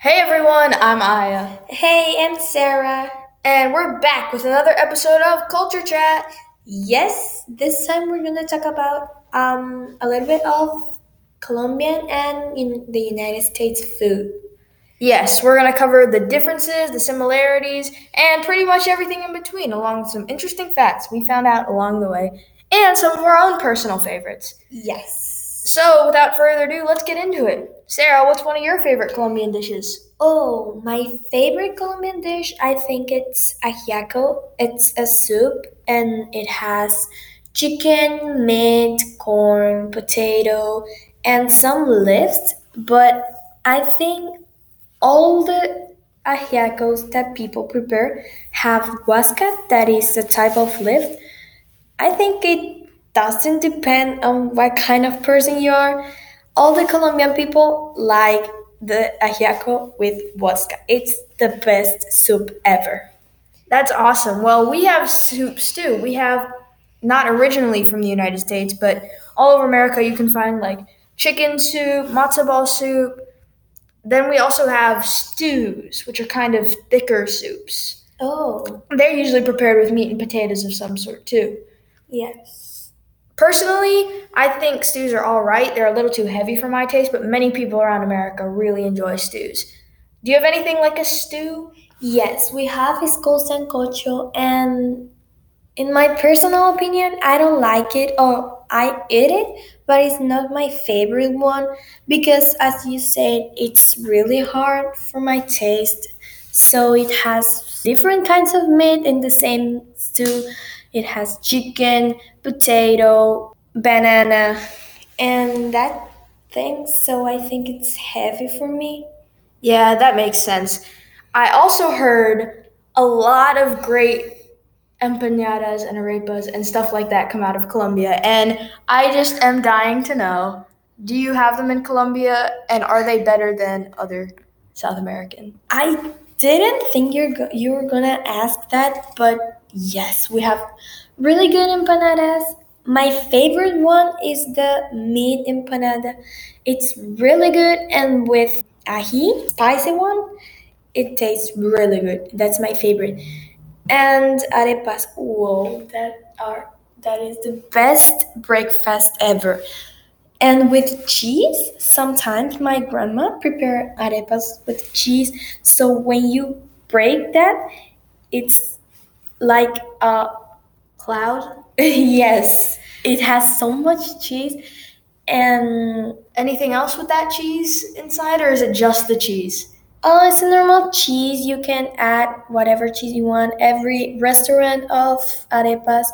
Hey everyone, I'm Aya, Hey, I'm Sara. and we're back with another episode of Culture Chat. Yes, this time we're gonna talk about um a little bit of Colombian and in the United States food. Yes, we're going to cover the differences, the similarities, and pretty much everything in between, along with some interesting facts we found out along the way, and some of our own personal favorites. Yes. So, without further ado, let's get into it. Sara, what's one of your favorite Colombian dishes? Oh, my favorite Colombian dish, I think it's ajiaco. It's a soup and it has chicken, meat, corn, potato, and some leaves. But I think all the ajiacos that people prepare have guasca, that is a type of leaf. I think it doesn't depend on what kind of person you are. All the Colombian people like the ajiaco with vodka. It's the best soup ever. That's awesome. Well, we have soups too. We have not originally from the United States, but all over America you can find like chicken soup, matzo ball soup. Then we also have stews, which are kind of thicker soups. Oh, They're usually prepared with meat and potatoes of some sort too. yes. Personally, I think stews are all right. They're a little too heavy for my taste, but many people around America really enjoy stews. Do you have anything like a stew? Yes, we have called sancocho, and in my personal opinion, I don't like it or I eat it, but it's not my favorite one because, as you said, it's really hard for my taste. So it has different kinds of meat in the same stew. It has chicken, potato, banana, and that thing. So I think it's heavy for me. Yeah, that makes sense. I also heard a lot of great empanadas and arepas and stuff like that come out of Colombia, and I just am dying to know do you have them in Colombia, and are they better than other South American? I didn't think you're go- you were gonna ask that, but yes, we have really good empanadas. My favorite one is the meat empanada. It's really good and with ají, spicy one, it tastes really good. That's my favorite. And arepas, whoa, that are that is the best breakfast ever. And with cheese, sometimes my grandma prepare arepas with cheese. So when you break that, it's like a Cloud? yes, it has so much cheese and Anything else with that cheese inside, or is it just the cheese? oh, it's a normal cheese. You can add whatever cheese you want. Every restaurant of arepas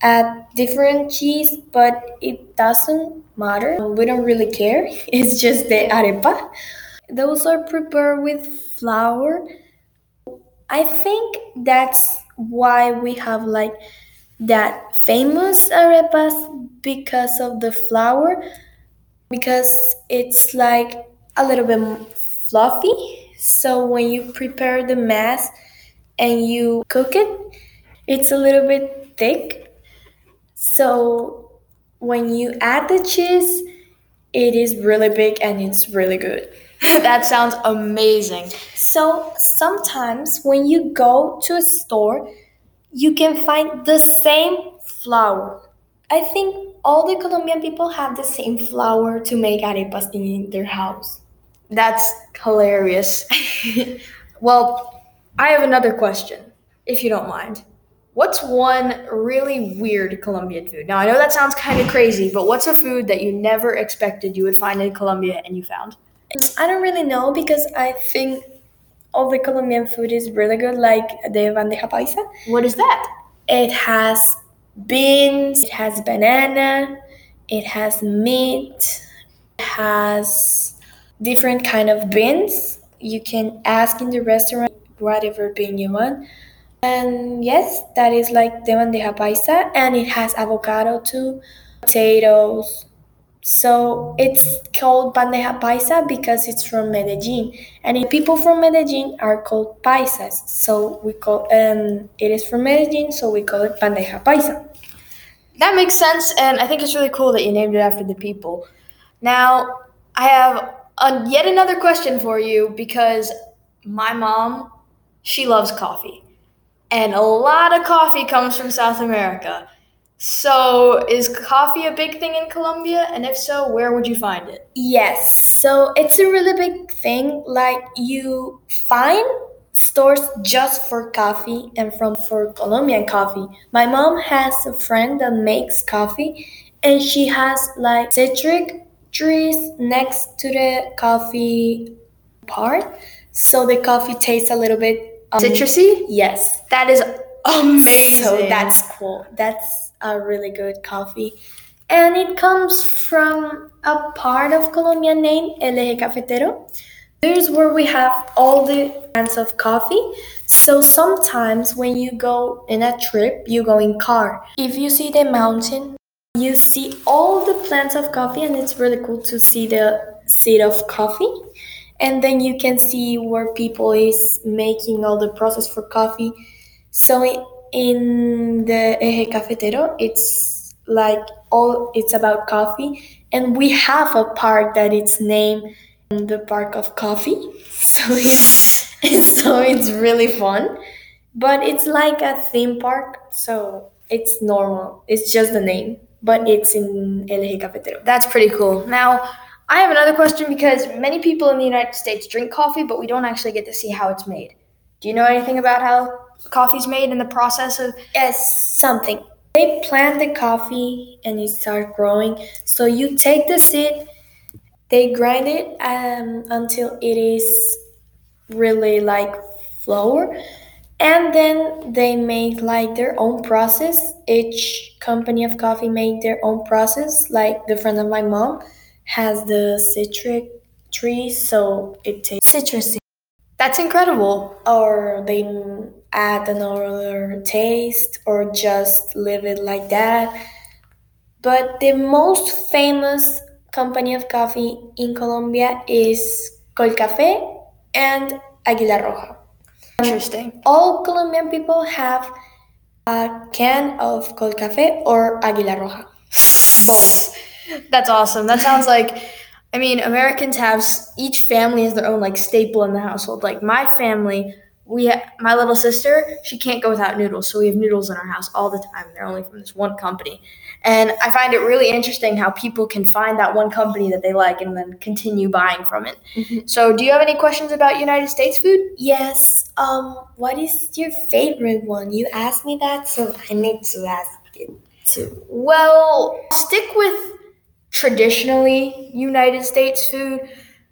add different cheese, but it doesn't matter. We don't really care. It's just the arepa. Those are prepared with flour. I think that's why we have like that famous arepas because of the flour because it's like a little bit fluffy. So when you prepare the mass and you cook it, it's a little bit thick. So when you add the cheese, it is really big and it's really good. that sounds amazing. So sometimes when you go to a store, you can find the same flour. I think all the Colombian people have the same flour to make arepas in their house. That's hilarious. well, I have another question, if you don't mind. What's one really weird Colombian food? Now, I know that sounds kind of crazy, but what's a food that you never expected you would find in Colombia and you found? I don't really know because I think all the Colombian food is really good, like the bandeja paisa. What is that? It has beans, it has banana, it has meat, it has different kind of beans. You can ask in the restaurant whatever bean you want. And yes, that is like the bandeja paisa, and it has avocado too, potatoes. So it's called bandeja paisa because it's from Medellin, and people from Medellin are called paisas. So we call um it is from Medellin, so we call it bandeja paisa. That makes sense, and I think it's really cool that you named it after the people. Now, I have uh, yet another question for you because my mom, she loves coffee. And a lot of coffee comes from South America. So, is coffee a big thing in Colombia? And if so, where would you find it? Yes, so it's a really big thing. Like you find stores just for coffee and from for Colombian coffee. My mom has a friend that makes coffee and she has like citric trees next to the coffee part. So the coffee tastes a little bit um, Citrusy? Yes. That is amazing. So that's cool. That's a really good coffee. And it comes from a part of Colombia named El Eje Cafetero. Here's where we have all the plants of coffee. So sometimes when you go in a trip, you go in car. If you see the mountain, you see all the plants of coffee and it's really cool to see the seed of coffee. And then you can see where people is making all the process for coffee. So in, in the Eje Cafetero, it's like all it's about coffee. And we have a park that it's named the park of coffee. So it's so it's really fun. But it's like a theme park so it's normal. It's just the name but it's in El Eje Cafetero. That's pretty cool. Now, I have another question because many people in the United States drink coffee, but we don't actually get to see how it's made. Do you know anything about how coffee's made in the process of yes something. They plant the coffee and it starts growing. So you take the seed they grind it um, until it is really like flour. And then they make like their own process. Each company of coffee make their own process. Like the friend of my mom has the citric tree so it tastes citrusy. That's incredible. or they add another taste or just leave it like that. But the most famous company of coffee in Colombia is Colcafé and Aguila Roja. Interesting. All Colombian people have a can of Colcafé or Aguila Roja. Both. That's awesome. That sounds like I mean, Americans have each family has their own like staple in the household. Like my family, we ha- my little sister, she can't go without noodles, so we have noodles in our house all the time. They're only from this one company. And I find it really interesting how people can find that one company that they like and then continue buying from it. So, do you have any questions about United States food? Yes. Um. What is your favorite one? You asked me that, so I need to ask it too. Well, stick with traditionally United States food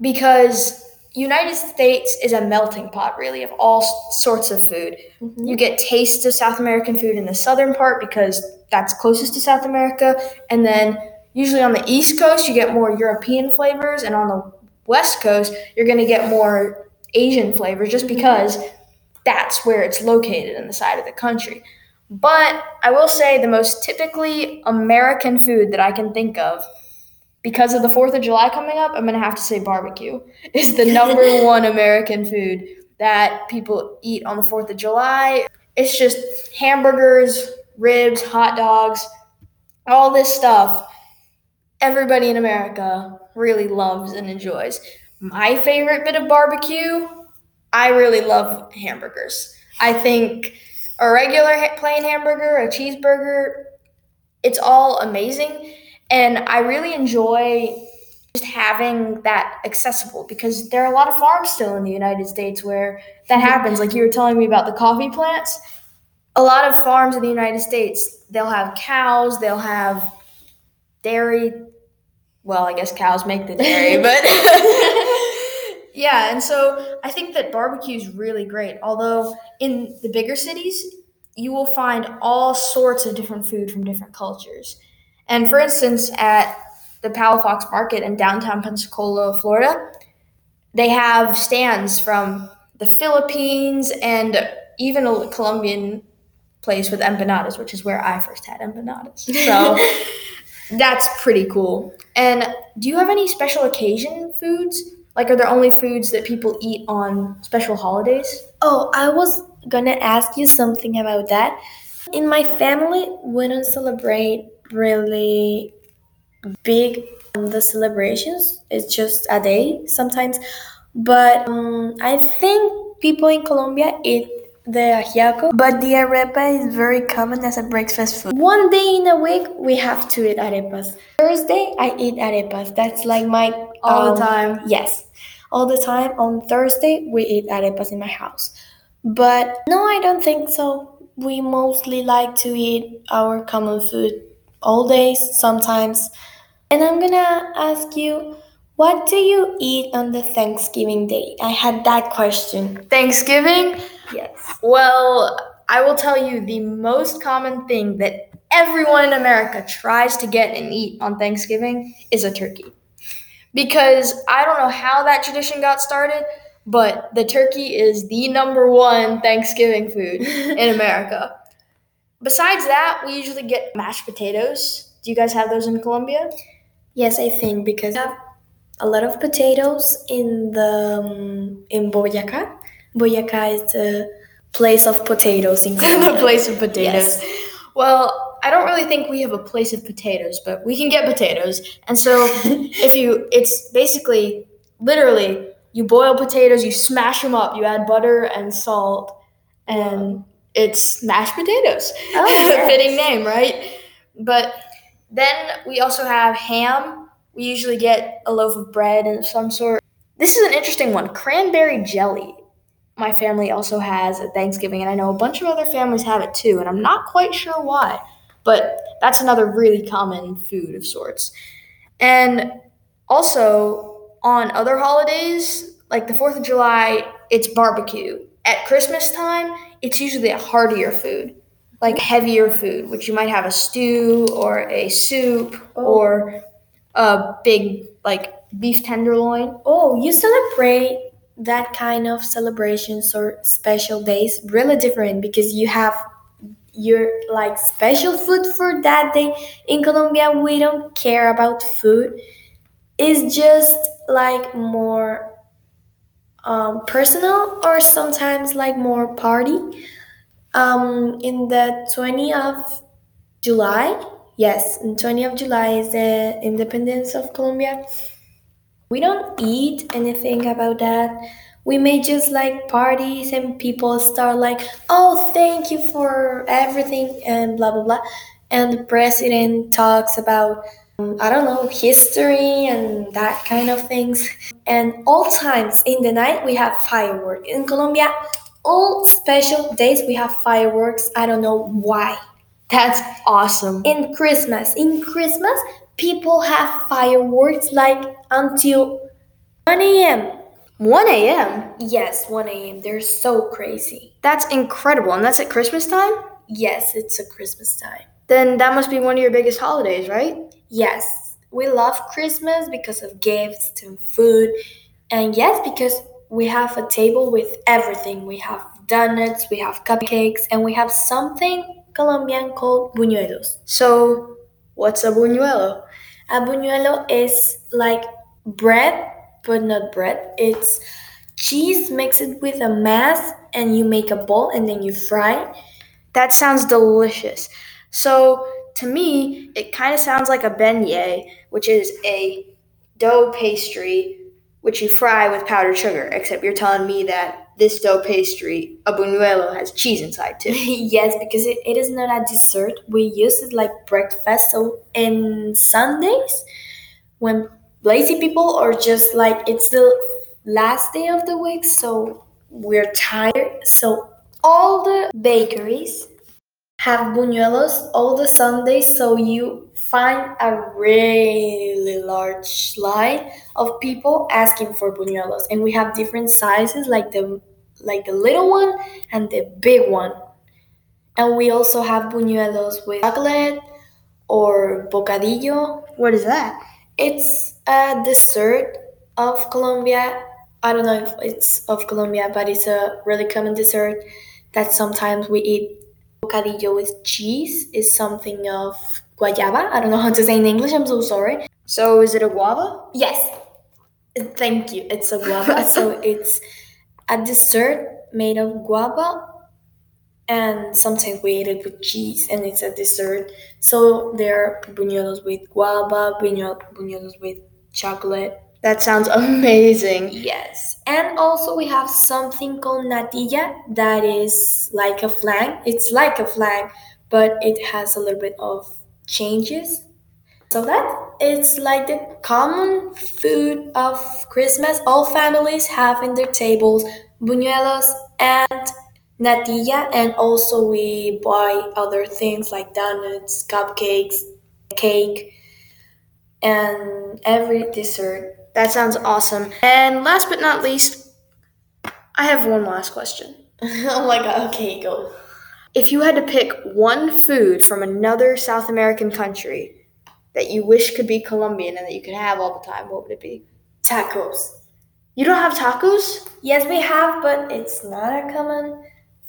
because United States is a melting pot really of all sorts of food. You get tastes of South American food in the southern part because that's closest to South America and then usually on the east coast you get more European flavors and on the west coast you're going to get more Asian flavors just Mhm. because that's where it's located in the side of the country. But I will say the most typically American food that I can think of, because of the 4th of July coming up, I'm going to have to say barbecue is the number one American food that people eat on the 4th of July. It's just hamburgers, ribs, hot dogs, all this stuff. Everybody in America really loves and enjoys. My favorite bit of barbecue, I really love hamburgers. I think a regular plain hamburger, a cheeseburger, it's all amazing. And I really enjoy just having that accessible because there are a lot of farms still in the United States where that mm-hmm. happens. Like you were telling me about the coffee plants. A lot of farms in the United States, they'll have cows, they'll have dairy. Well, I guess cows make the dairy, but yeah, and so I think that barbecue is really great. Although in the bigger cities, you will find all sorts of different food from different cultures. And for instance, at the Palafox Market in downtown Pensacola, Florida, they have stands from the Philippines and even a Colombian place with empanadas, which is where I first had empanadas. So that's pretty cool. And do you have any special occasion foods? Like, are there only foods that people eat on special holidays? Oh, I was gonna ask you something about that. In my family, we don't celebrate really big on the celebrations. It's just a day sometimes. But um, I think people in Colombia eat the ajiaco, but the arepa is very common as a breakfast food. One day in a week, we have to eat arepas. Thursday, I eat arepas. That's like my All um, the time. Yes, all the time. On Thursday, we eat arepas in my house. But no, I don't think so. We mostly like to eat our common food all days, sometimes. And I'm gonna ask you, what do you eat on the Thanksgiving day? I had that question. Thanksgiving? Yes. Well, I will tell you the most common thing that everyone in America tries to get and eat on Thanksgiving is a turkey. Because I don't know how that tradition got started, but the turkey is the number one Thanksgiving food in America. Besides that, we usually get mashed potatoes. Do you guys have those in Colombia? Yes, I think because we have a lot of potatoes in the um, in Boyacá. Boyacá is the place of potatoes in the place of potatoes. Yes. Well, I don't really think we have a place of potatoes, but we can get potatoes. And so if you it's basically literally you boil potatoes, you smash them up, you add butter and salt and it's mashed potatoes. Oh, yes. Fitting name, right? But then we also have ham. We usually get a loaf of bread of some sort. This is an interesting one. Cranberry jelly. My family also has at Thanksgiving, and I know a bunch of other families have it too, and I'm not quite sure why. But that's another really common food of sorts. And also, on other holidays, like the 4th of July, it's barbecue. At Christmas time, it's usually a heartier food, like heavier food, which you might have a stew or a soup Oh. or a big, like, beef tenderloin. Oh, you celebrate that kind of celebrations or special days really different because you have your like special food for that day. In Colombia, we don't care about food. It's just like more um, personal or sometimes like more party. Um, in the 20th of July, yes, in 20th of July is the independence of Colombia. We don't eat anything about that. We may just like parties and people start like, oh, thank you for everything and blah blah blah. And the president talks about, I don't know, history and that kind of things. And all times in the night we have fireworks. In Colombia, all special days we have fireworks. I don't know why. That's awesome. In Christmas, in Christmas, people have fireworks like until 1 a.m. 1 a.m. Yes, 1 a.m. They're so crazy. That's incredible. And that's at Christmas time? Yes, it's a Christmas time. Then that must be one of your biggest holidays, right? Yes, we love Christmas because of gifts and food. And yes, because we have a table with everything. We have donuts, we have cupcakes, and we have something Colombian called buñuelos. So, what's a buñuelo? A buñuelo is like bread, but not bread. It's cheese mixed with a mass, and you make a ball and then you fry. That sounds delicious. So, to me, it kind of sounds like a beignet, which is a dough pastry which you fry with powdered sugar, except you're telling me that this dough pastry, a buñuelo, has cheese inside too. yes, because it, it is not a dessert. We use it like breakfast. So, in Sundays, when lazy people are just like it's the last day of the week, so we're tired. So, all the bakeries have buñuelos all the Sundays, so you find a really large line of people asking for buñuelos, and we have different sizes, like the like the little one and the big one. And we also have buñuelos with chocolate or bocadillo. What is that? It's a dessert of Colombia. I don't know if it's of Colombia, but it's a really common dessert that sometimes we eat bocadillo with cheese is something of guayaba. I don't know how to say in English. I'm so sorry. So, is it a guava? Yes. Thank you. It's a guava. so it's a dessert made of guava and sometimes we eat it with cheese and it's a dessert. So there are buñuelos with guava, buñuelos with chocolate. That sounds amazing. Yes. And also we have something called natilla that is like a flan. It's like a flan, but it has a little bit of changes. So that it's like the common food of Christmas. All families have in their tables buñuelos and natilla and also we buy other things like donuts, cupcakes, cake and every dessert That sounds awesome. And last but not least, I have one last question. oh my god, okay, go. If you had to pick one food from another South American country that you wish could be Colombian and that you could have all the time, what would it be? Tacos. You don't have tacos? Yes, we have, but it's not a common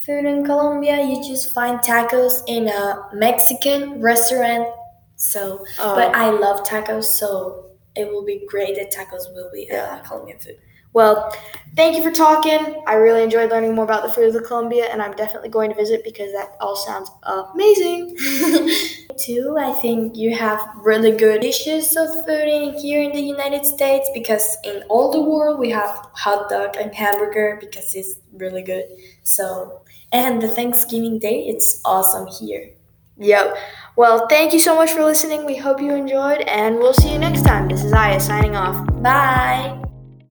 food in Colombia. You just find tacos in a Mexican restaurant. So, Oh. but I love tacos, so it will be great that tacos will be uh, a Colombian food. Well, thank you for talking. I really enjoyed learning more about the food of Colombia, and I'm definitely going to visit because that all sounds amazing. Too, I think you have really good dishes of food in here in the United States because in all the world we have hot dog and hamburger because it's really good. So, and the Thanksgiving Day, it's awesome here. Yep. Well, thank you so much for listening. We hope you enjoyed, and we'll see you next time. This is Aya signing off. Bye.